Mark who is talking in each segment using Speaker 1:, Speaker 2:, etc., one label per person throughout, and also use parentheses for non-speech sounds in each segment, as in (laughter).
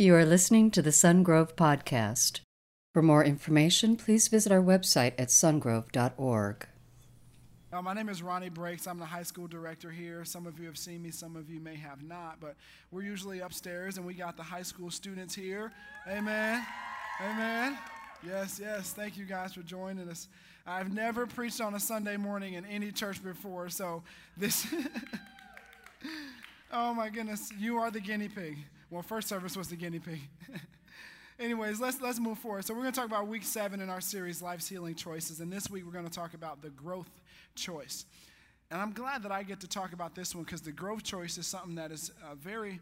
Speaker 1: You are listening to the Sungrove Podcast. For more information, please visit our website at sungrove.org.
Speaker 2: Uh, my name is Ronnie Breaks. I'm the high school director here. Some of you have seen me, some of you may have not, but we're usually upstairs and we got the high school students here. Amen. Amen. Yes, yes. Thank you guys for joining us. I've never preached on a Sunday morning in any church before, so this. (laughs) oh my goodness, you are the guinea pig. Well, first service was the guinea pig. (laughs) Anyways, let's let's move forward. So we're going to talk about week seven in our series, Life's Healing Choices, and this week we're going to talk about the growth choice. And I'm glad that I get to talk about this one because the growth choice is something that is uh, very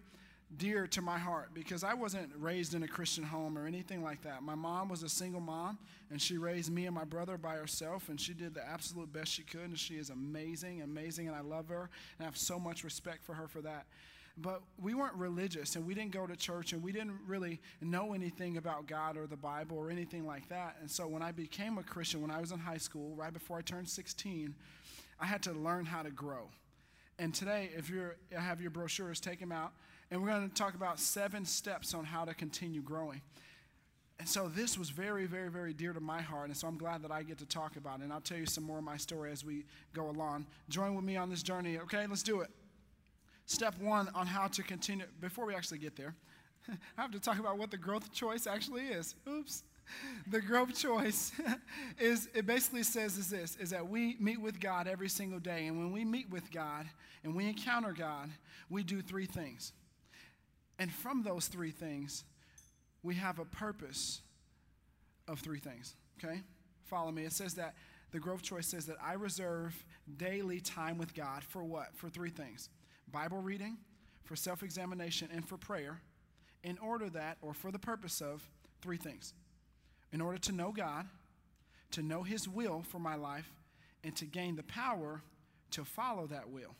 Speaker 2: dear to my heart because I wasn't raised in a Christian home or anything like that. My mom was a single mom and she raised me and my brother by herself and she did the absolute best she could and she is amazing, amazing, and I love her and I have so much respect for her for that but we weren't religious and we didn't go to church and we didn't really know anything about God or the Bible or anything like that. And so when I became a Christian, when I was in high school, right before I turned 16, I had to learn how to grow. And today, if you have your brochures, take them out. And we're going to talk about seven steps on how to continue growing. And so this was very, very, very dear to my heart. And so I'm glad that I get to talk about it. And I'll tell you some more of my story as we go along. Join with me on this journey, okay? Let's do it step one on how to continue. Before we actually get there, (laughs) I have to talk about what the growth choice actually is. Oops. The growth choice (laughs) is, it basically says is this, is that we meet with God every single day. And when we meet with God and we encounter God, we do three things. And from those three things, we have a purpose of three things. Okay? Follow me. It says that the growth choice says that I reserve daily time with God for what? For three things. Bible reading, for self examination, and for prayer, in order that, or for the purpose of, three things. In order to know God, to know His will for my life, and to gain the power to follow that will.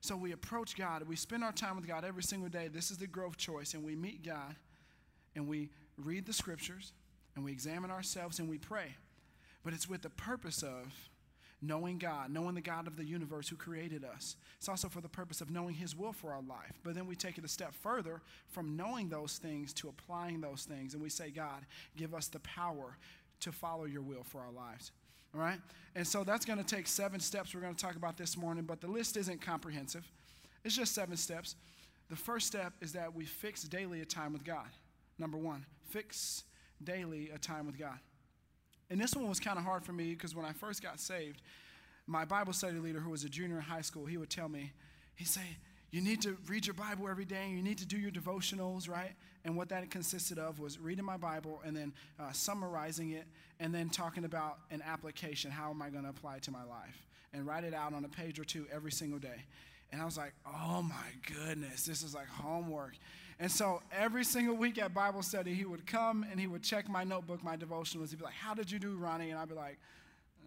Speaker 2: So we approach God, we spend our time with God every single day. This is the growth choice, and we meet God, and we read the scriptures, and we examine ourselves, and we pray. But it's with the purpose of knowing God, knowing the God of the universe who created us. It's also for the purpose of knowing His will for our life. But then we take it a step further from knowing those things to applying those things. And we say, God, give us the power to follow your will for our lives. All right? And so that's going to take seven steps we're going to talk about this morning, but the list isn't comprehensive. It's just seven steps. The first step is that we fix daily a time with God. Number one, fix daily a time with God. And this one was kind of hard for me because when I first got saved, my Bible study leader, who was a junior in high school, he would tell me, he'd say, you need to read your Bible every day, and you need to do your devotionals, right? And what that consisted of was reading my Bible and then uh, summarizing it and then talking about an application. How am I going to apply it to my life? And write it out on a page or two every single day. And I was like, oh my goodness, this is like homework. And so every single week at Bible study, he would come and he would check my notebook, my devotionals. He'd be like, How did you do, Ronnie? And I'd be like,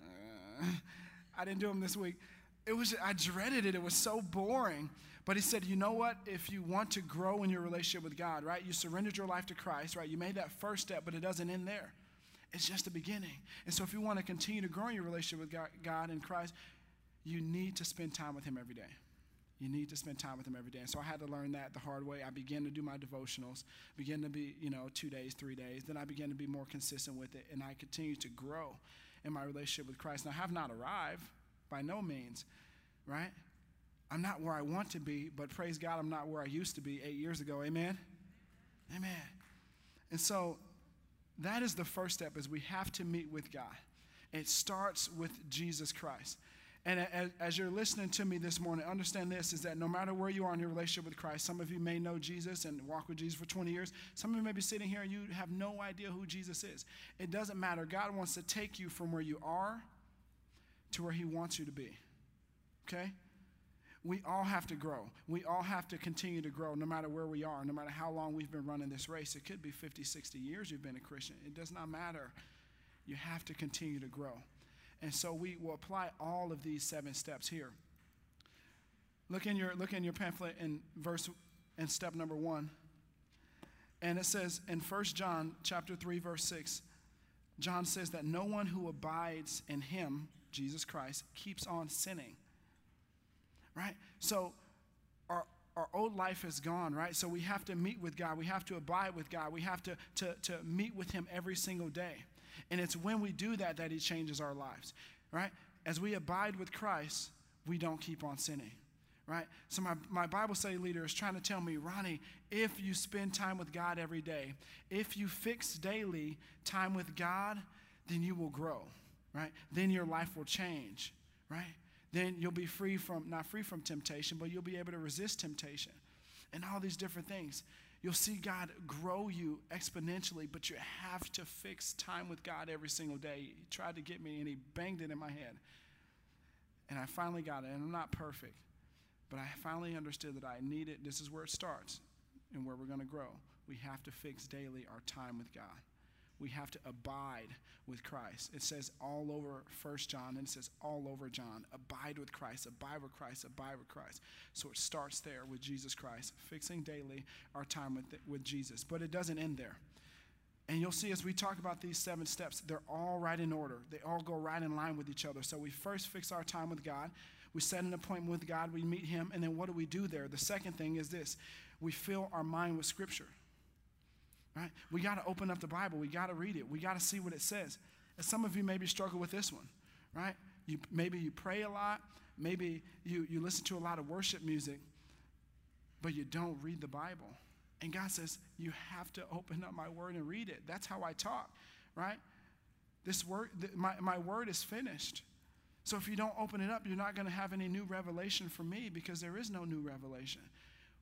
Speaker 2: uh, (laughs) I didn't do them this week. It was, I dreaded it. It was so boring. But he said, You know what? If you want to grow in your relationship with God, right? You surrendered your life to Christ, right? You made that first step, but it doesn't end there. It's just the beginning. And so if you want to continue to grow in your relationship with God, God and Christ, you need to spend time with Him every day. You need to spend time with him every day. And so I had to learn that the hard way. I began to do my devotionals, began to be, you know, two days, three days. Then I began to be more consistent with it, and I continue to grow in my relationship with Christ. Now, I have not arrived by no means, right? I'm not where I want to be, but praise God, I'm not where I used to be eight years ago. Amen? Amen. And so that is the first step is we have to meet with God. It starts with Jesus Christ. And as, you're listening to me this morning, understand this is that no matter where you are in your relationship with Christ, some of you may know Jesus and walk with Jesus for 20 years. Some of you may be sitting here and you have no idea who Jesus is. It doesn't matter. God wants to take you from where you are to where He wants you to be. Okay? We all have to grow. We all have to continue to grow no matter where we are, no matter how long we've been running this race. It could be 50, 60 years you've been a Christian. It does not matter. You have to continue to grow. And so we will apply all of these seven steps here. Look in your, look in your pamphlet in verse in step number one. And it says in 1 John chapter 3, verse 6, John says that no one who abides in him, Jesus Christ, keeps on sinning. Right? So our our old life is gone, right? So we have to meet with God. We have to abide with God. We have to, to, to meet with Him every single day. And it's when we do that that He changes our lives, right? As we abide with Christ, we don't keep on sinning, right? So my, my Bible study leader is trying to tell me, Ronnie, if you spend time with God every day, if you fix daily time with God, then you will grow, right? Then your life will change, right? then you'll be free from, not free from temptation, but you'll be able to resist temptation and all these different things. You'll see God grow you exponentially, but you have to fix time with God every single day. He tried to get me and he banged it in my head. And I finally got it. And I'm not perfect, but I finally understood that I needed, this is where it starts and where we're going to grow. We have to fix daily our time with God we have to abide with Christ. It says all over First John, and it says all over John, abide with Christ, abide with Christ, abide with Christ. So it starts there with Jesus Christ, fixing daily our time with, with Jesus. But it doesn't end there. And you'll see as we talk about these seven steps, they're all right in order. They all go right in line with each other. So we first fix our time with God. We set an appointment with God. We meet Him. And then what do we do there? The second thing is this we fill our mind with Scripture. Right? We got to open up the Bible. We got to read it. We got to see what it says. And some of you maybe struggle with this one, right? You, maybe you pray a lot. Maybe you, you listen to a lot of worship music, but you don't read the Bible. And God says, You have to open up my word and read it. That's how I talk, right? This word, my, my word is finished. So if you don't open it up, you're not going to have any new revelation from me because there is no new revelation.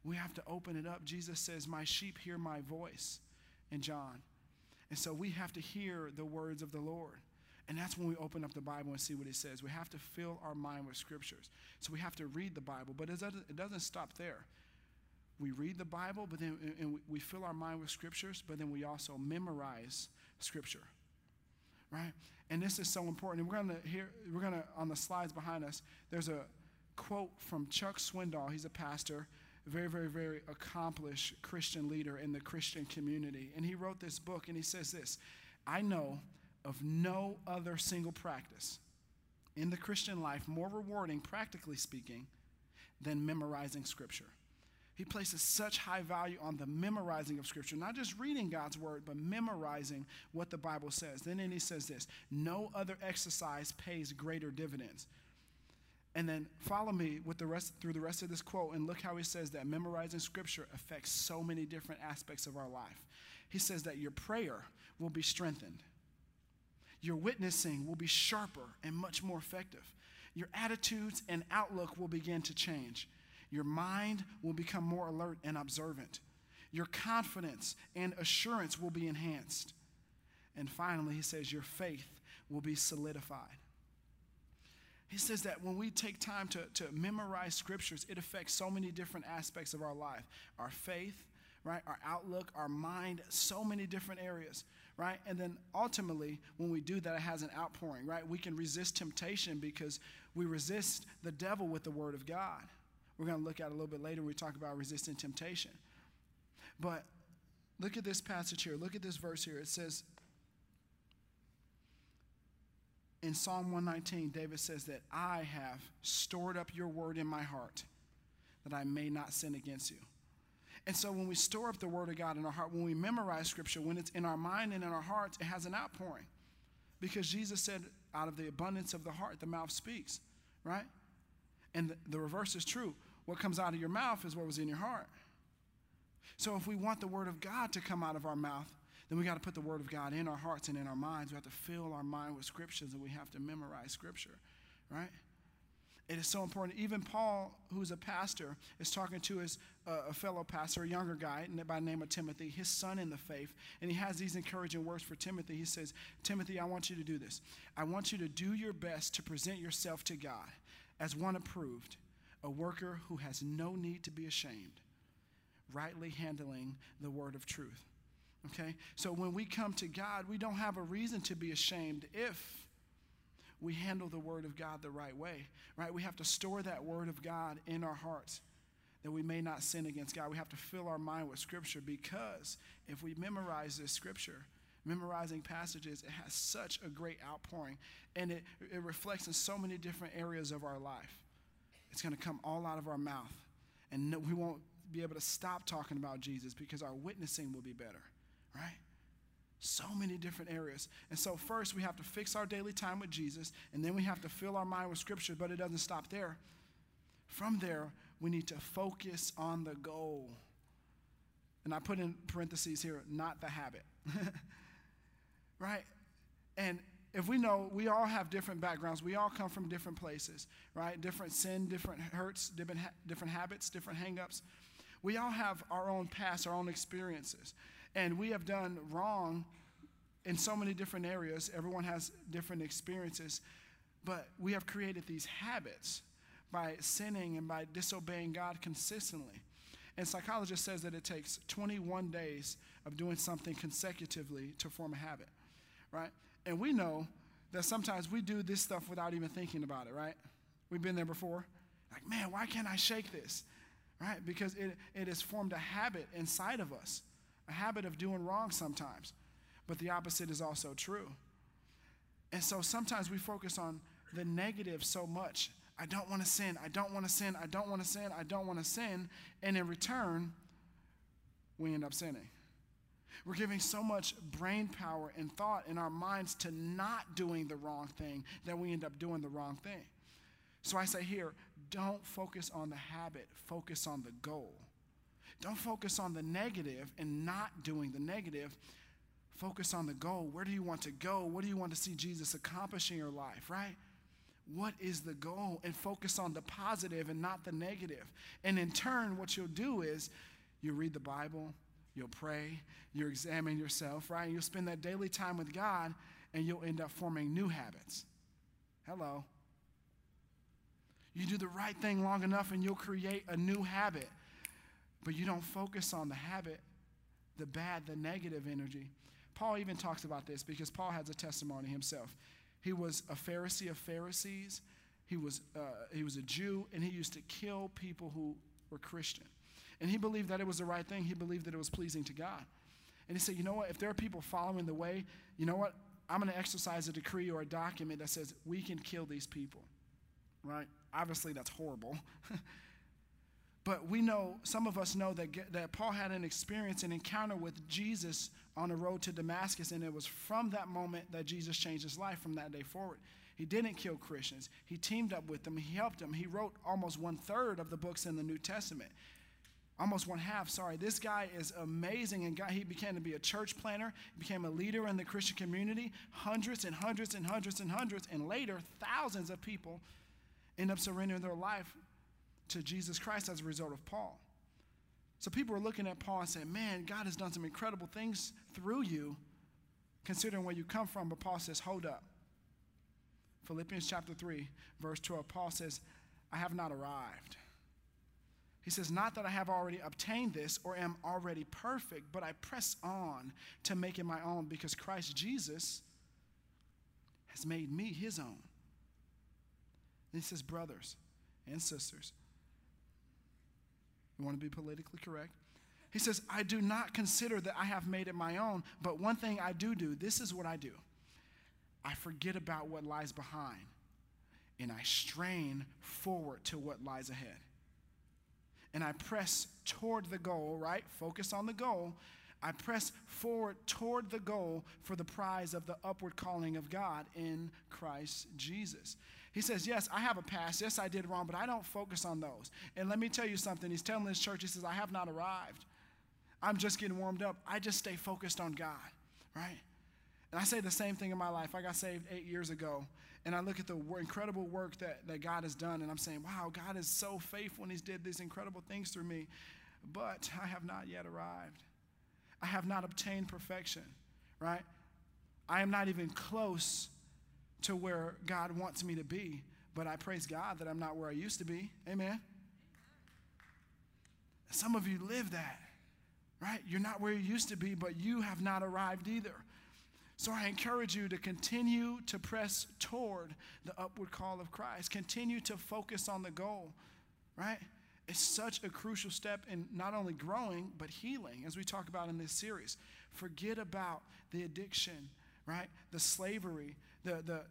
Speaker 2: We have to open it up. Jesus says, My sheep hear my voice and John. And so we have to hear the words of the Lord. And that's when we open up the Bible and see what it says. We have to fill our mind with scriptures. So we have to read the Bible, but it doesn't, stop there. We read the Bible, but then and we fill our mind with scriptures, but then we also memorize scripture. Right? And this is so important. And we're gonna hear, we're gonna on the slides behind us, there's a quote from Chuck Swindoll. He's a pastor very, very, very accomplished Christian leader in the Christian community. And he wrote this book and he says this I know of no other single practice in the Christian life more rewarding, practically speaking, than memorizing Scripture. He places such high value on the memorizing of Scripture, not just reading God's Word, but memorizing what the Bible says. Then he says this no other exercise pays greater dividends. And then follow me with the rest through the rest of this quote and look how he says that memorizing scripture affects so many different aspects of our life. He says that your prayer will be strengthened. Your witnessing will be sharper and much more effective. Your attitudes and outlook will begin to change. Your mind will become more alert and observant. Your confidence and assurance will be enhanced. And finally, he says, your faith will be solidified. He says that when we take time to, to memorize scriptures, it affects so many different aspects of our life our faith, right? Our outlook, our mind, so many different areas, right? And then ultimately, when we do that, it has an outpouring, right? We can resist temptation because we resist the devil with the word of God. We're going to look at it a little bit later when we talk about resisting temptation. But look at this passage here. Look at this verse here. It says, in Psalm 119, David says that I have stored up your word in my heart that I may not sin against you. And so when we store up the word of God in our heart, when we memorize scripture, when it's in our mind and in our hearts, it has an outpouring. Because Jesus said, out of the abundance of the heart, the mouth speaks, right? And the, the reverse is true. What comes out of your mouth is what was in your heart. So if we want the word of God to come out of our mouth, then we got to put the Word of God in our hearts and in our minds. We have to fill our mind with scriptures and we have to memorize Scripture, right? It is so important. Even Paul, who's a pastor, is talking to his uh, a fellow pastor, a younger guy by the name of Timothy, his son in the faith, and he has these encouraging words for Timothy. He says, "Timothy, I want you to do this. I want you to do your best to present yourself to God as one approved, a worker who has no need to be ashamed, rightly handling the word of truth." Okay? So when we come to God, we don't have a reason to be ashamed if we handle the Word of God the right way, right? We have to store that Word of God in our hearts that we may not sin against God. We have to fill our mind with Scripture because if we memorize this Scripture, memorizing passages, it has such a great outpouring and it, it reflects in so many different areas of our life. It's going to come all out of our mouth And no, we won't be able to stop talking about Jesus because our witnessing will be better, right? So many different areas. And so, first, we have to fix our daily time with Jesus, and then we have to fill our mind with Scripture, but it doesn't stop there. From there, we need to focus on the goal. And I put in parentheses here, not the habit. (laughs) right? And if we know we all have different backgrounds, we all come from different places, right? Different sin, different hurts, different, ha- different habits, different hangups. We all have our own past, our own experiences. And we have done wrong in so many different areas. Everyone has different experiences. But we have created these habits by sinning and by disobeying God consistently. And psychologist says that it takes 21 days of doing something consecutively to form a habit, right? And we know that sometimes we do this stuff without even thinking about it, right? We've been there before. Like, man, why can't I shake this? Right? Because it, it has formed a habit inside of us, a habit of doing wrong sometimes. But the opposite is also true. And so sometimes we focus on the negative so much I don't want to sin. I don't want to sin. I don't want to sin. I don't want to sin. And in return, we end up sinning. We're giving so much brain power and thought in our minds to not doing the wrong thing that we end up doing the wrong thing. So I say here, don't focus on the habit, focus on the goal. Don't focus on the negative and not doing the negative. Focus on the goal. Where do you want to go? What do you want to see Jesus accomplish in your life, right? What is the goal? And focus on the positive and not the negative. And in turn, what you'll do is you read the Bible, you'll pray, you'll examine yourself, right? You'll spend that daily time with God, and you'll end up forming new habits. Hello. You do the right thing long enough, and you'll create a new habit. But you don't focus on the habit, the bad, the negative energy. Paul even talks about this because Paul has a testimony himself. He was a Pharisee of Pharisees. He was, uh, he was a Jew, and he used to kill people who were Christian. And he believed that it was the right thing. He believed that it was pleasing to God. And he said, you know what? If there are people following the way, you know what? I'm going to exercise a decree or a document that says we can kill these people. Right? Obviously, that's horrible. (laughs) but we know, some of us know that, that Paul had an experience, an encounter with Jesus on the road to Damascus, and it was from that moment that Jesus changed his life from that day forward. He didn't kill Christians. He teamed up with them. He helped them. He wrote almost one third of the books in the New Testament. Almost one half, sorry. This guy is amazing, and he became to be a church planner. He became a leader in the Christian community. Hundreds and hundreds and hundreds and hundreds, and later, thousands of people end up surrendering their life to Jesus Christ as a result of Paul. So people are looking at Paul and saying, Man, God has done some incredible things through you, considering where you come from. But Paul says, Hold up. Philippians chapter 3, verse 12, Paul says, I have not arrived. He says, Not that I have already obtained this or am already perfect, but I press on to make it my own because Christ Jesus has made me his own. And he says, Brothers and sisters, you want to be politically correct? He says, I do not consider that I have made it my own, but one thing I do do, this is what I do. I forget about what lies behind and I strain forward to what lies ahead. And I press toward the goal, right? Focus on the goal. I press forward toward the goal for the prize of the upward calling of God in Christ Jesus. He says, Yes, I have a past. Yes, I did wrong, but I don't focus on those. And let me tell you something. He's telling this church, He says, I have not arrived. I'm just getting warmed up. I just stay focused on God, right? And I say the same thing in my life. I got saved eight years ago, and I look at the incredible work that, that God has done, and I'm saying, wow, God is so faithful, and He's did these incredible things through me. But I have not yet arrived. I have not obtained perfection, right? I am not even close to where God wants me to be, but I praise God that I'm not where I used to be. Amen. Some of you live that, right? You're not where you used to be, but you have not arrived either. So I encourage you to continue to press toward the upward call of Christ. Continue to focus on the goal, right? It's such a crucial step in not only growing, but healing, as we talk about in this series. Forget about the addiction, right? The slavery, the, the,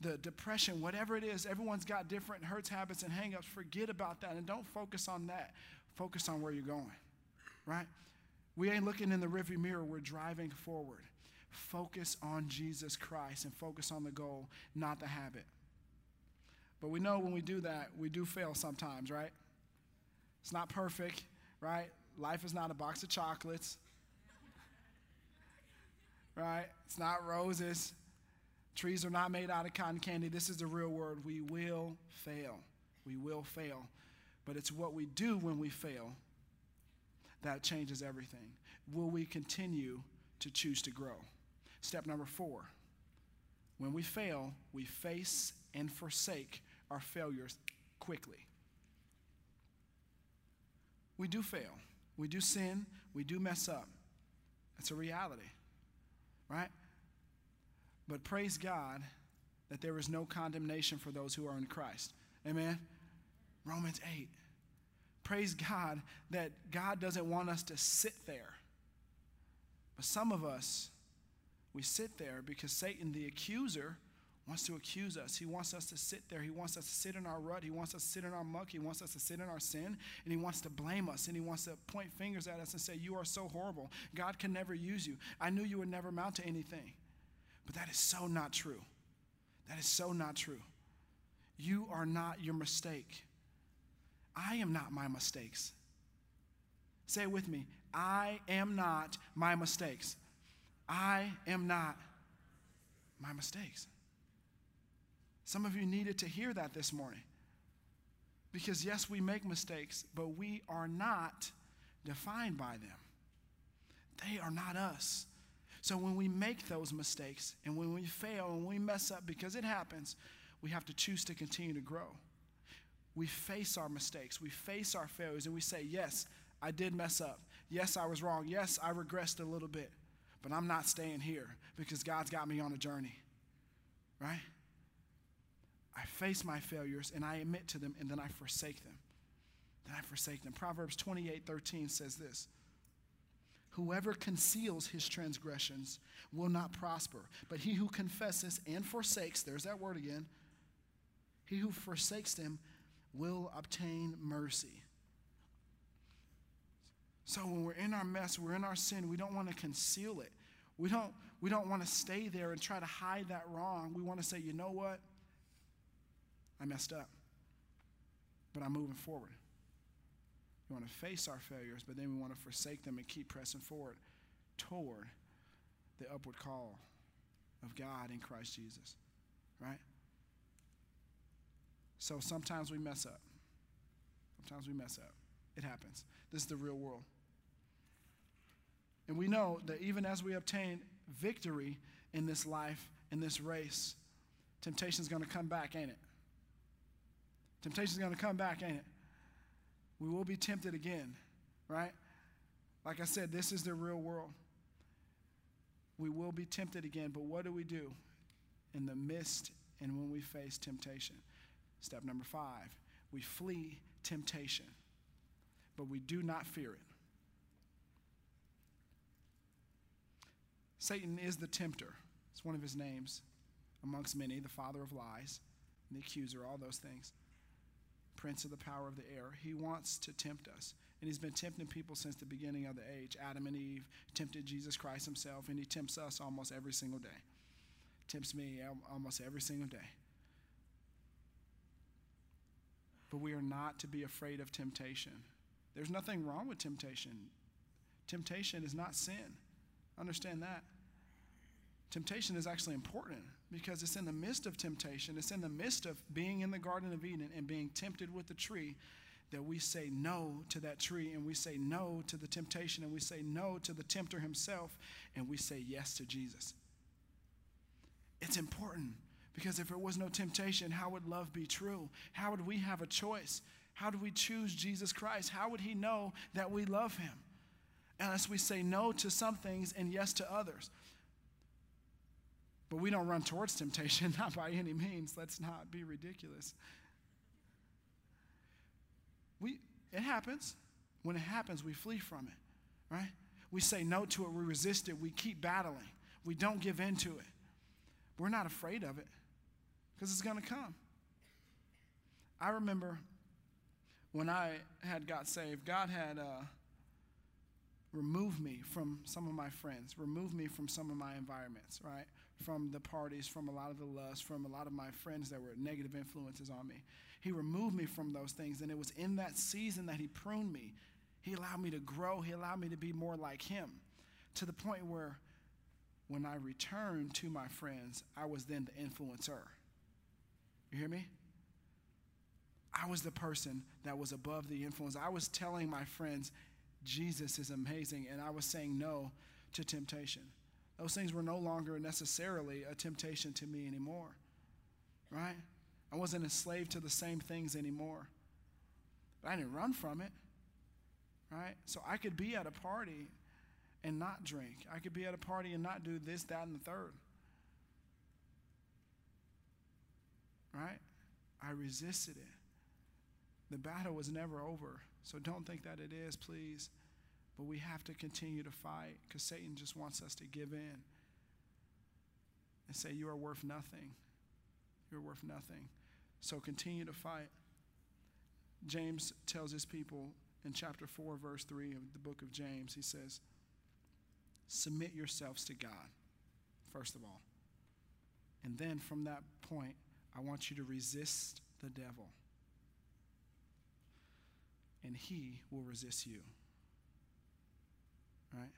Speaker 2: the depression, whatever it is, everyone's got different hurts, habits, and hangups. Forget about that and don't focus on that. Focus on where you're going, right? We ain't looking in the rearview mirror, we're driving forward. Focus on Jesus Christ and focus on the goal, not the habit. But we know when we do that, we do fail sometimes, right? It's not perfect, right? Life is not a box of chocolates, (laughs) right? It's not roses. Trees are not made out of cotton candy. This is the real word. We will fail. We will fail. But it's what we do when we fail that changes everything. Will we continue to choose to grow? Step number four when we fail, we face and forsake our failures quickly. We do fail, we do sin, we do mess up. It's a reality, right? But praise God that there is no condemnation for those who are in Christ. Amen? Romans 8. Praise God that God doesn't want us to sit there. But some of us, we sit there because Satan, the accuser, wants to accuse us. He wants us to sit there. He wants us to sit in our rut. He wants us to sit in our muck. He wants us to sit in our sin. And he wants to blame us. And he wants to point fingers at us and say, You are so horrible. God can never use you. I knew you would never amount to anything. But that is so not true. That is so not true. You are not your mistake. I am not my mistakes. Say it with me. I am not my mistakes. I am not my mistakes. Some of you needed to hear that this morning. Because, yes, we make mistakes, but we are not defined by them. They are not us. So, when we make those mistakes and when we fail and we mess up, because it happens, we have to choose to continue to grow we face our mistakes, we face our failures, and we say, Yes, I did mess up. Yes, I was wrong. Yes, I regressed a little bit, but I'm not staying here because God's got me on a journey. Right? I face my failures and I admit to them, and then I forsake them. Then I forsake them. Proverbs 28 13 says this. Whoever conceals his transgressions will not prosper, but he who confesses and forsakes, there's that word again, he who forsakes them will obtain mercy. So when we're in our mess, we're in our sin, we don't want to conceal it. We don't, we don't want to stay there and try to hide that wrong. We want to say, you know what? I messed up, but I'm moving forward. We want to face our failures, but then we want to forsake them and keep pressing forward toward the upward call of God in Christ Jesus. Right? So sometimes we mess up. Sometimes we mess up. It happens. This is the real world. And we know that even as we obtain victory in this life, in this race, temptation is going to come back, ain't it? Temptation is going to come back, ain't it? We will be tempted again, right? Like I said, this is the real world. We will be tempted again, but what do we do in the midst and when we face temptation? Step number five we flee temptation, but we do not fear it. Satan is the tempter, it's one of his names amongst many, the father of lies, the accuser, all those things. Prince of the power of the air. He wants to tempt us. And he's been tempting people since the beginning of the age. Adam and Eve tempted Jesus Christ himself, and he tempts us almost every single day. Tempts me almost every single day. but we are not to be afraid of temptation. There's nothing wrong with temptation. Temptation is not sin. Understand that. Temptation is actually important because it's in the midst of temptation, it's in the midst of being in the Garden of Eden and being tempted with the tree that we say no to that tree and we say no to the temptation and we say no to the tempter himself and we say yes to Jesus. It's important because if there was no temptation, how would love be true? How would we have a choice? How do we choose Jesus Christ? How would He know that we love Him? Unless we say no to some things and yes to others. But we don't run towards temptation, (laughs) not by any means. Let's not be ridiculous. We, it happens. When it happens, we flee from it, right? We say no to it, we resist it, we keep battling, we don't give in to it. We're not afraid of it because it's going to come. I remember when I had got saved, God had uh, removed me from some of my friends, removed me from some of my environments, right? From the parties, from a lot of the lust, from a lot of my friends that were negative influences on me. He removed me from those things, and it was in that season that He pruned me. He allowed me to grow, He allowed me to be more like Him to the point where when I returned to my friends, I was then the influencer. You hear me? I was the person that was above the influence. I was telling my friends, Jesus is amazing, and I was saying no to temptation. Those things were no longer necessarily a temptation to me anymore, right? I wasn't enslaved to the same things anymore. But I didn't run from it, right? So I could be at a party and not drink. I could be at a party and not do this, that, and the third. Right? I resisted it. The battle was never over. So don't think that it is, please. But we have to continue to fight because Satan just wants us to give in and say, You are worth nothing. You're worth nothing. So continue to fight. James tells his people in chapter 4, verse 3 of the book of James, he says, Submit yourselves to God, first of all. And then from that point, I want you to resist the devil and he will resist you. Right?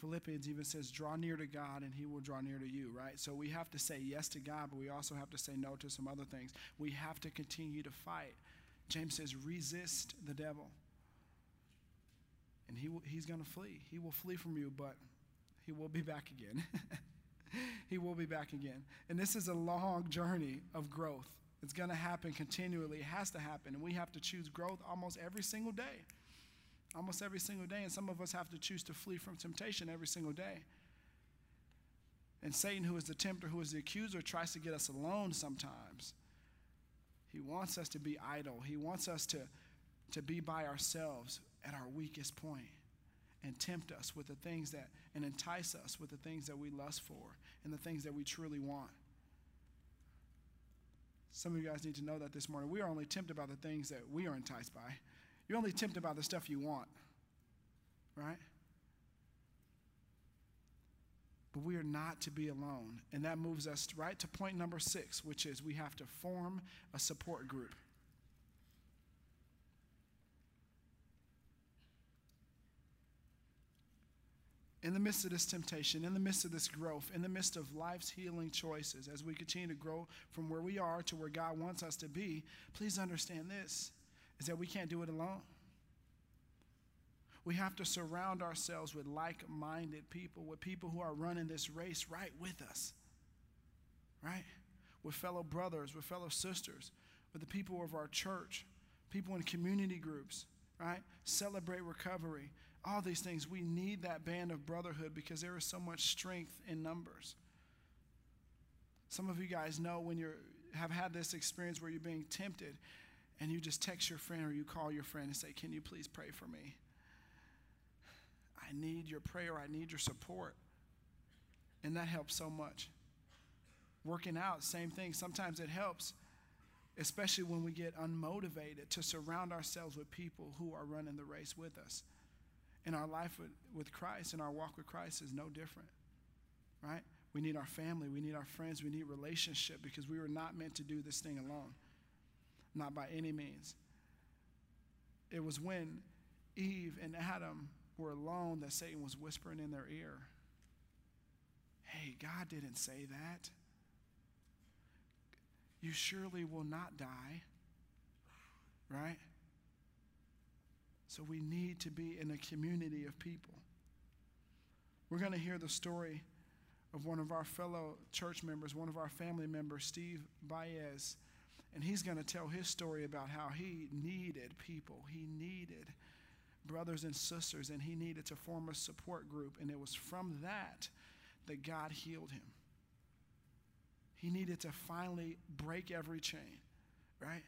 Speaker 2: Philippians even says, draw near to God and he will draw near to you, right? So we have to say yes to God, but we also have to say no to some other things. We have to continue to fight. James says, resist the devil. And he will, he's going to flee. He will flee from you, but he will be back again. (laughs) he will be back again. And this is a long journey of growth. It's going to happen continually. It has to happen. And we have to choose growth almost every single day. Almost every single day. And some of us have to choose to flee from temptation every single day. And Satan, who is the tempter, who is the accuser, tries to get us alone sometimes. He wants us to be idle. He wants us to, to be by ourselves at our weakest point and tempt us with the things that, and entice us with the things that we lust for and the things that we truly want. Some of you guys need to know that this morning. We are only tempted by the things that we are enticed by. You're only tempted by the stuff you want, right? But we are not to be alone. And that moves us right to point number six, which is we have to form a support group. in the midst of this temptation, in the midst of this growth, in the midst of life's healing choices, as we continue to grow from where we are to where God wants us to be, please understand this is that we can't do it alone. We have to surround ourselves with like minded people, with people who are running this race right with us, right? With fellow brothers, with fellow sisters, with the people of our church, people in community groups, right? Celebrate recovery, all these things. We need that band of brotherhood because there is so much strength in numbers. Some of you guys know when you have had this experience where you're being tempted and you just text your friend or you call your friend and say, Can you please pray for me? I need your prayer, I need your support. And that helps so much. Working out, same thing. Sometimes it helps, especially when we get unmotivated, to surround ourselves with people who are running the race with us in our life with, with Christ and our walk with Christ is no different, right? We need our family, we need our friends, we need relationship because we were not meant to do this thing alone, not by any means. It was when Eve and Adam were alone that Satan was whispering in their ear, Hey, God didn't say that. You surely will not die, right? So we need to be in a community of people. We're going to hear the story of one of our fellow church members, one of our family members, Steve Baez. And he's going to tell his story about how he needed people. He needed brothers and sisters, and he needed to form a support group. And it was from that that God healed him. He needed to finally break every chain, right?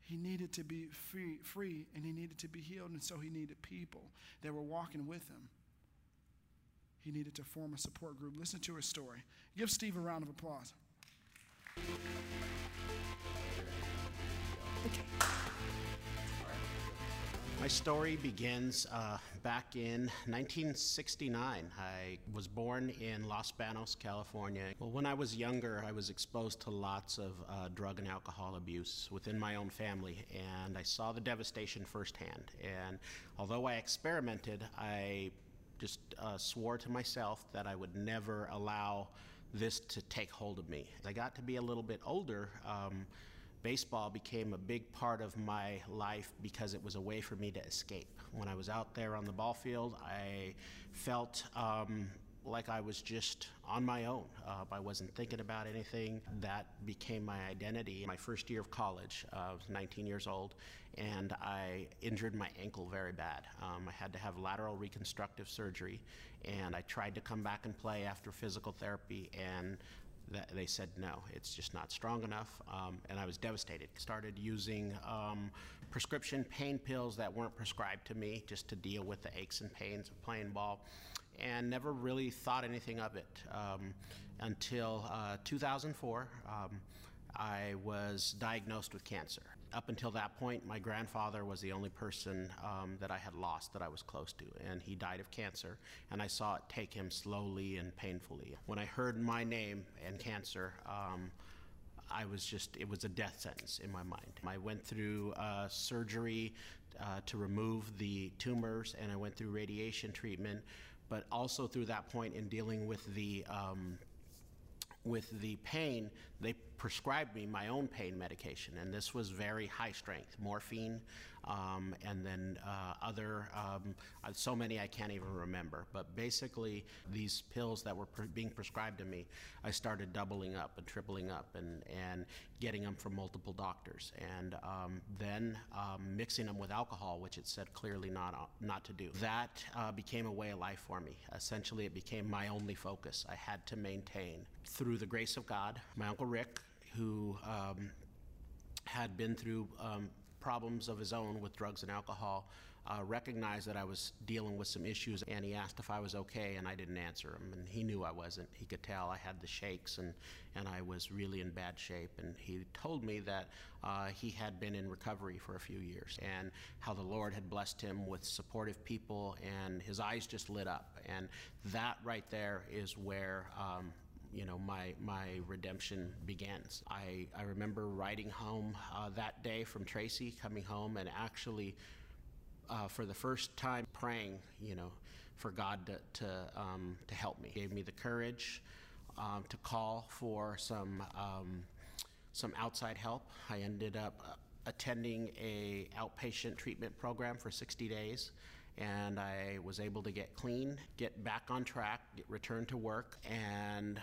Speaker 2: He needed to be free, free and he needed to be healed, and so he needed people that were walking with him. He needed to form a support group. Listen to his story. Give Steve a round of applause.
Speaker 3: My story begins uh, back in 1969. I was born in Los Banos, California. Well, when I was younger, I was exposed to lots of uh, drug and alcohol abuse within my own family, and I saw the devastation firsthand. And although I experimented, I just uh, swore to myself that I would never allow this to take hold of me. As I got to be a little bit older, um, baseball became a big part of my life because it was a way for me to escape. When I was out there on the ball field, I felt um, like I was just on my own. Uh, I wasn't thinking about anything. That became my identity. My first year of college, uh, I was 19 years old, and I injured my ankle very bad. Um, I had to have lateral reconstructive surgery, and I tried to come back and play after physical therapy, and that they said no, it's just not strong enough, um, and I was devastated. Started using um, prescription pain pills that weren't prescribed to me just to deal with the aches and pains of playing ball, and never really thought anything of it um, until uh, 2004. Um, I was diagnosed with cancer. Up until that point, my grandfather was the only person um, that I had lost that I was close to, and he died of cancer, and I saw it take him slowly and painfully. When I heard my name and cancer, um, I was just, it was a death sentence in my mind. I went through uh, surgery uh, to remove the tumors, and I went through radiation treatment, but also through that point in dealing with the um, with the pain, they prescribed me my own pain medication, and this was very high strength morphine, um, and then uh, other, um, uh, so many I can't even remember. But basically, these pills that were pre- being prescribed to me, I started doubling up and tripling up and, and getting them from multiple doctors, and um, then um, mixing them with alcohol, which it said clearly not, uh, not to do. That uh, became a way of life for me. Essentially, it became my only focus. I had to maintain. Through the grace of God, my Uncle Rick, who um, had been through um, problems of his own with drugs and alcohol, uh, recognized that I was dealing with some issues, and he asked if I was okay, and I didn't answer him. And he knew I wasn't. He could tell I had the shakes, and, and I was really in bad shape. And he told me that uh, he had been in recovery for a few years, and how the Lord had blessed him with supportive people, and his eyes just lit up. And that right there is where um, you know my my redemption begins. I I remember riding home uh, that day from Tracy, coming home, and actually. Uh, for the first time, praying, you know, for God to to, um, to help me, gave me the courage um, to call for some um, some outside help. I ended up uh, attending a outpatient treatment program for 60 days and I was able to get clean, get back on track, get returned to work, and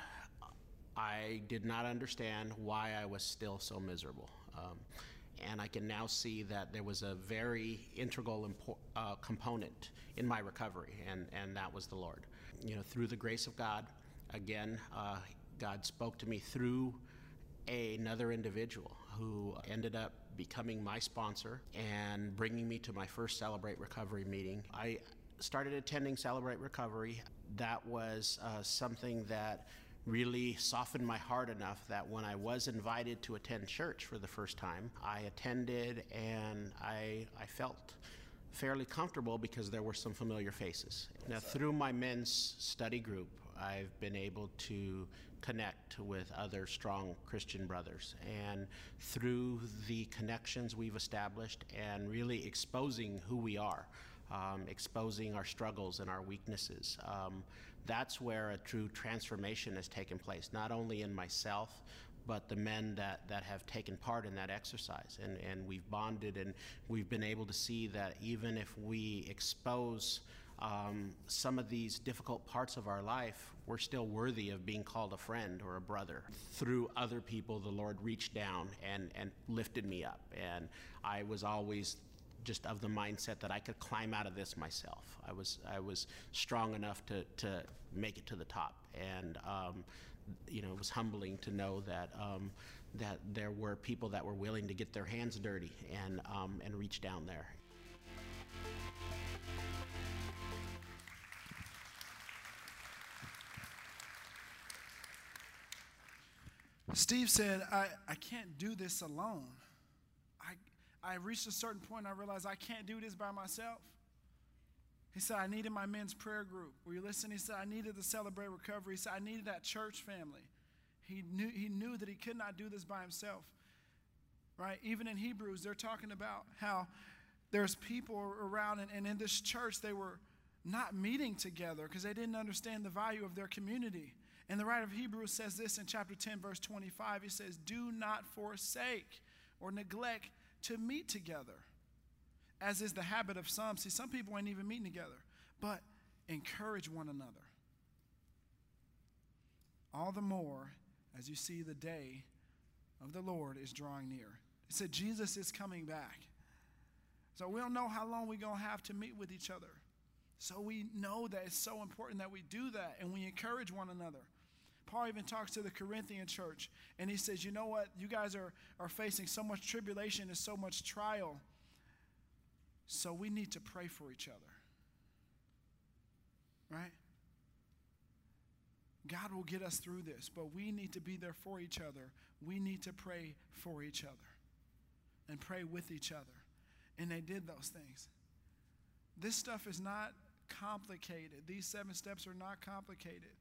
Speaker 3: I did not understand why I was still so miserable. Um, and I can now see that there was a very integral impo- uh, component in my recovery, and, and that was the Lord. You know, through the grace of God, again, uh, God spoke to me through a, another individual who ended up becoming my sponsor and bringing me to my first Celebrate Recovery meeting. I started attending Celebrate Recovery. That was uh, something that really softened my heart enough that when I was invited to attend church for the first time, I attended and I, I felt fairly comfortable because there were some familiar faces. Now, through my men's study group, I've been able to connect with other strong Christian brothers. And through the connections we've established and really exposing who we are, um, exposing our struggles and our weaknesses. Um, that's where a true transformation has taken place, not only in myself, but the men that, that have taken part in that exercise. And, and we've bonded and we've been able to see that even if we expose um, some of these difficult parts of our life, we're still worthy of being called a friend or a brother. Through other people, the Lord reached down and, and lifted me up. And I was always just of the mindset that I could climb out of this myself. I was I was strong enough to to make it to the top, and um, you know it was humbling to know that um, that there were people that were willing to get their hands dirty and um, and reach down there.
Speaker 2: Steve said, I, I can't do this alone. I, reached a certain point, I realized I can't do this by myself. He said, I needed my men's prayer group. Were you listening? He said, I needed to celebrate recovery. He said, I needed that church family. He knew, he knew that he could not do this by himself. Right? Even in Hebrews, they're talking about how there's people around, and, and in this church, they were not meeting together because they didn't understand the value of their community. And the writer of Hebrews says this in chapter 10, verse 25. He says, Do not forsake or neglect to meet together, as is the habit of some. See, some people ain't even meeting together, but encourage one another. All the more as you see the day of the Lord is drawing near. He said, Jesus is coming back. So we don't know how long we're going to have to meet with each other. So we know that it's so important that we do that and we encourage one another. Paul even talks to the Corinthian church and he says, You know what? You guys are, are facing so much tribulation and so much trial. So we need to pray for each other. Right? God will get us through this, but we need to be there for each other. We need to pray for each other and pray with each other. And they did those things. This stuff is not complicated. These seven steps are not complicated,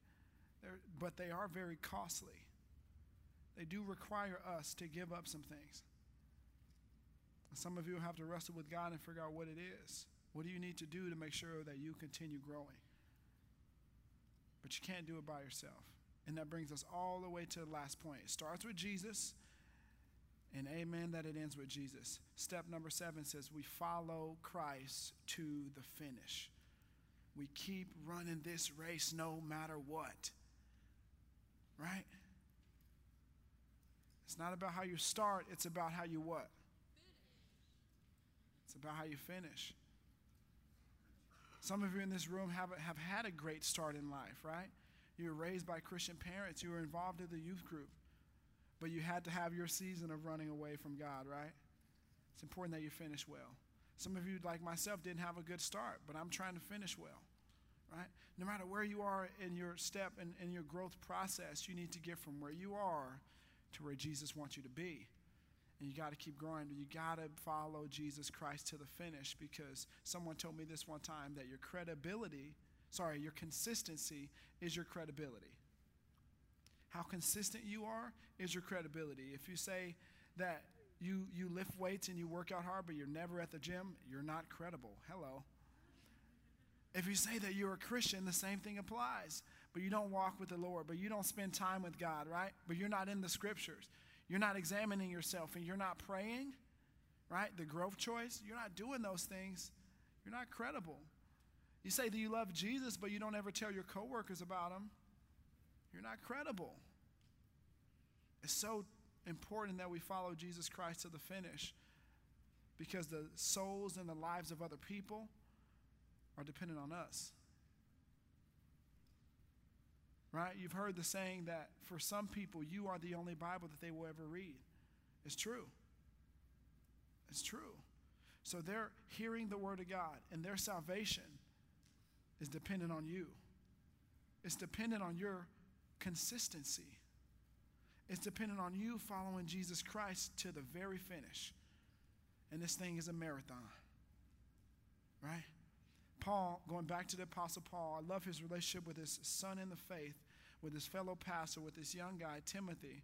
Speaker 2: They're, but they are very costly. They do require us to give up some things. Some of you have to wrestle with God and figure out what it is. What do you need to do to make sure that you continue growing? But you can't do it by yourself. And that brings us all the way to the last point. It starts with Jesus, and amen that it ends with Jesus. Step number seven says we follow Christ to the finish. We keep running this race no matter what. Right? It's not about how you start, it's about how you what? It's about how you finish. Some of you in this room have, have had a great start in life, right? You were raised by Christian parents, you were involved in the youth group, but you had to have your season of running away from God, right? It's important that you finish well. Some of you, like myself, didn't have a good start, but I'm trying to finish well, right? No matter where you are in your step and in your growth process, you need to get from where you are to where Jesus wants you to be and you got to keep growing. You got to follow Jesus Christ to the finish because someone told me this one time that your credibility, sorry, your consistency is your credibility. How consistent you are is your credibility. If you say that you, you lift weights and you work out hard, but you're never at the gym, you're not credible. Hello. If you say that you're a Christian, the same thing applies. But you don't walk with the Lord, but you don't spend time with God, right? But you're not in the scriptures you're not examining yourself and you're not praying, right? The growth choice, you're not doing those things, you're not credible. You say that you love Jesus, but you don't ever tell your coworkers about him, you're not credible. It's so important that we follow Jesus Christ to the finish because the souls and the lives of other people are dependent on us. Right? You've heard the saying that for some people, you are the only Bible that they will ever read. It's true. It's true. So they're hearing the Word of God, and their salvation is dependent on you. It's dependent on your consistency. It's dependent on you following Jesus Christ to the very finish. And this thing is a marathon. Right? Paul, going back to the Apostle Paul, I love his relationship with his son in the faith, with his fellow pastor, with this young guy, Timothy.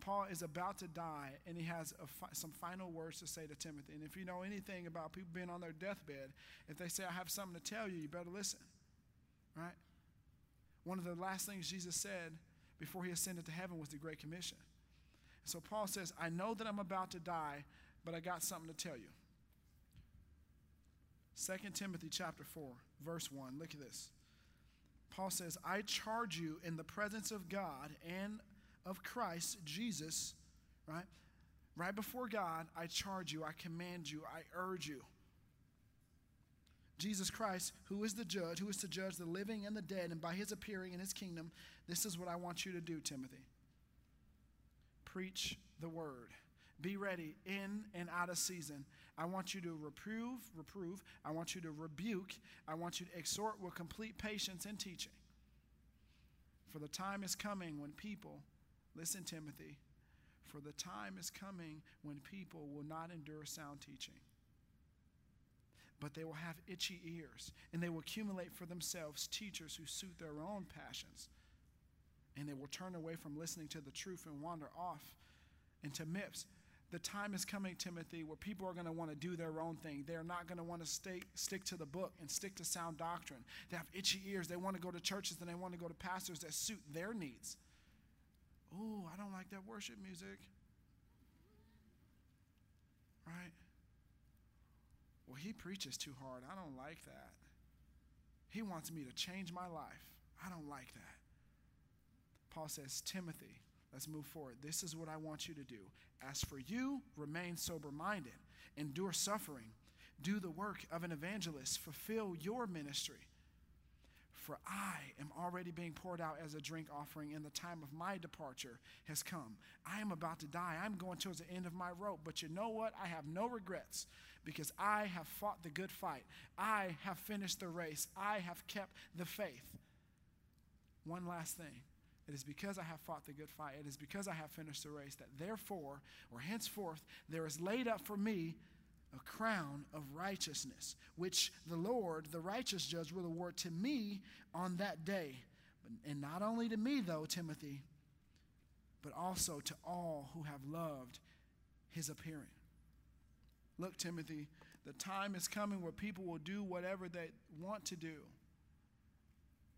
Speaker 2: Paul is about to die, and he has fi- some final words to say to Timothy. And if you know anything about people being on their deathbed, if they say, I have something to tell you, you better listen. Right? One of the last things Jesus said before he ascended to heaven was the Great Commission. So Paul says, I know that I'm about to die, but I got something to tell you. 2 Timothy chapter 4, verse 1. Look at this. Paul says, I charge you in the presence of God and of Christ Jesus, right? Right before God, I charge you, I command you, I urge you. Jesus Christ, who is the judge, who is to judge the living and the dead, and by his appearing in his kingdom, this is what I want you to do, Timothy. Preach the word. Be ready in and out of season. I want you to reprove, reprove. I want you to rebuke. I want you to exhort with complete patience and teaching. For the time is coming when people, listen, Timothy, For the time is coming when people will not endure sound teaching, but they will have itchy ears, and they will accumulate for themselves teachers who suit their own passions. And they will turn away from listening to the truth and wander off into myths. The time is coming, Timothy, where people are going to want to do their own thing. They're not going to want to stick to the book and stick to sound doctrine. They have itchy ears. They want to go to churches and they want to go to pastors that suit their needs. Oh, I don't like that worship music. Right? Well, he preaches too hard. I don't like that. He wants me to change my life. I don't like that. Paul says, Timothy, let's move forward. This is what I want you to do. As for you, remain sober minded, endure suffering, do the work of an evangelist, fulfill your ministry. For I am already being poured out as a drink offering, and the time of my departure has come. I am about to die. I'm going towards the end of my rope. But you know what? I have no regrets because I have fought the good fight. I have finished the race. I have kept the faith. One last thing. It is because I have fought the good fight. It is because I have finished the race that therefore, or henceforth, there is laid up for me a crown of righteousness, which the Lord, the righteous judge, will award to me on that day. And not only to me, though, Timothy, but also to all who have loved his appearing. Look, Timothy, the time is coming where people will do whatever they want to do.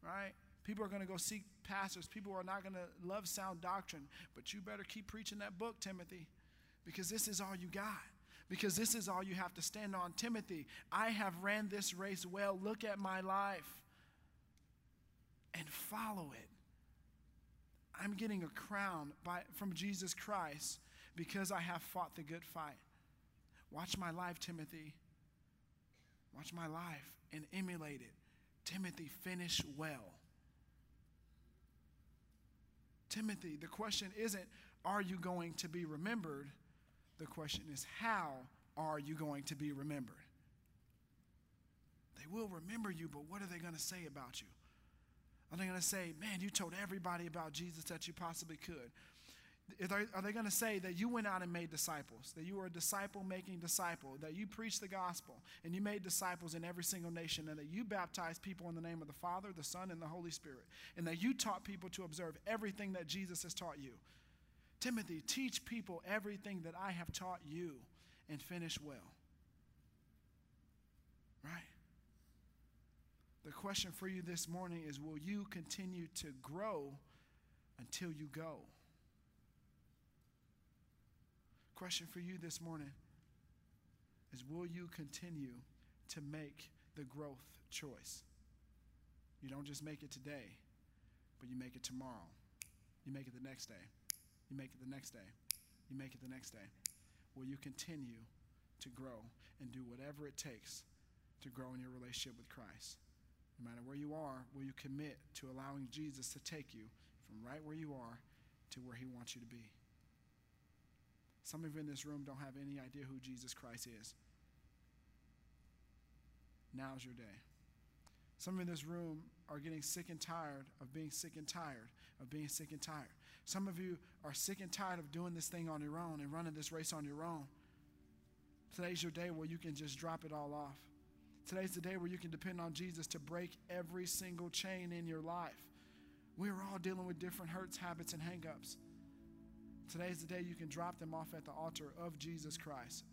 Speaker 2: Right? People are going to go seek pastors. People are not going to love sound doctrine. But you better keep preaching that book, Timothy, because this is all you got because this is all you have to stand on. Timothy, I have ran this race well. Look at my life and follow it. I'm getting a crown by, from Jesus Christ because I have fought the good fight. Watch my life, Timothy. Watch my life and emulate it. Timothy, finish well. Timothy, the question isn't, are you going to be remembered? The question is, how are you going to be remembered? They will remember you, but what are they going to say about you? Are they going to say, man, you told everybody about Jesus that you possibly could? Are they going to say that you went out and made disciples, that you were a disciple making disciple, that you preached the gospel and you made disciples in every single nation, and that you baptized people in the name of the Father, the Son, and the Holy Spirit, and that you taught people to observe everything that Jesus has taught you? Timothy, teach people everything that I have taught you and finish well. Right? The question for you this morning is Will you continue to grow until you go? Question for you this morning is Will you continue to make the growth choice? You don't just make it today, but you make it tomorrow. You make it the next day. You make it the next day. You make it the next day. Will you continue to grow and do whatever it takes to grow in your relationship with Christ? No matter where you are, will you commit to allowing Jesus to take you from right where you are to where he wants you to be? Some of you in this room don't have any idea who Jesus Christ is. Now's your day. Some of you in this room are getting sick and tired of being sick and tired of being sick and tired. Some of you are sick and tired of doing this thing on your own and running this race on your own. Today's your day where you can just drop it all off. Today's the day where you can depend on Jesus to break every single chain in your life. We're all dealing with different hurts, habits, and hangups. Today's the day you can drop them off at the altar of Jesus Christ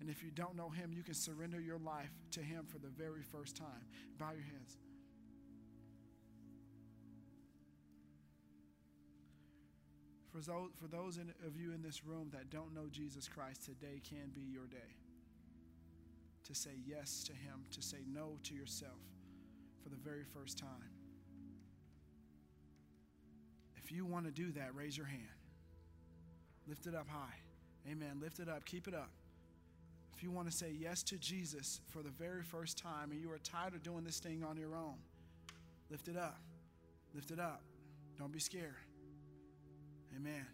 Speaker 2: and if you don't know Him, you can surrender your life to Him for the very first time. Bow your heads. For those, for those in, of you in this room that don't know Jesus Christ, today can be your day to say yes to Him, to say no to yourself for the very first time. If you want to do that, raise your hand. Lift it up high. Amen. Lift it up. Keep it up. If you want to say yes to Jesus for the very first time and you are tired of doing this thing on your own, lift it up. Lift it up. Don't be scared. Amen.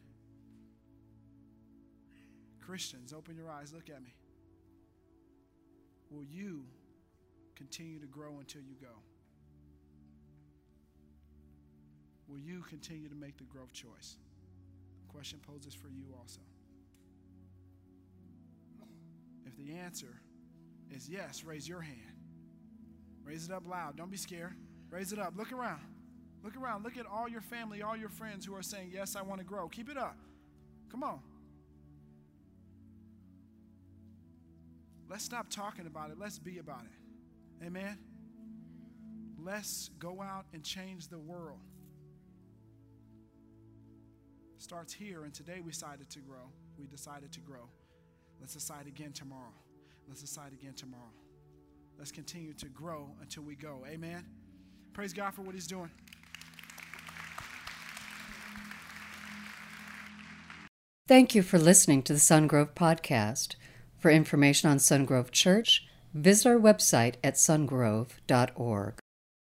Speaker 2: Christians, open your eyes. Look at me. Will you continue to grow until you go? Will you continue to make the growth choice? Question poses for you also. If the answer is yes, raise your hand. Raise it up loud. Don't be scared. Raise it up. Look around. Look around. Look at all your family, all your friends who are saying, Yes, I want to grow. Keep it up. Come on. Let's stop talking about it. Let's be about it. Amen. Let's go out and change the world. Starts here, and today we decided to grow. We decided to grow. Let's decide again tomorrow. Let's decide again tomorrow. Let's continue to grow until we go. Amen. Praise God for what He's doing.
Speaker 1: Thank you for listening to the Sungrove Podcast. For information on Sungrove Church, visit our website at sungrove.org.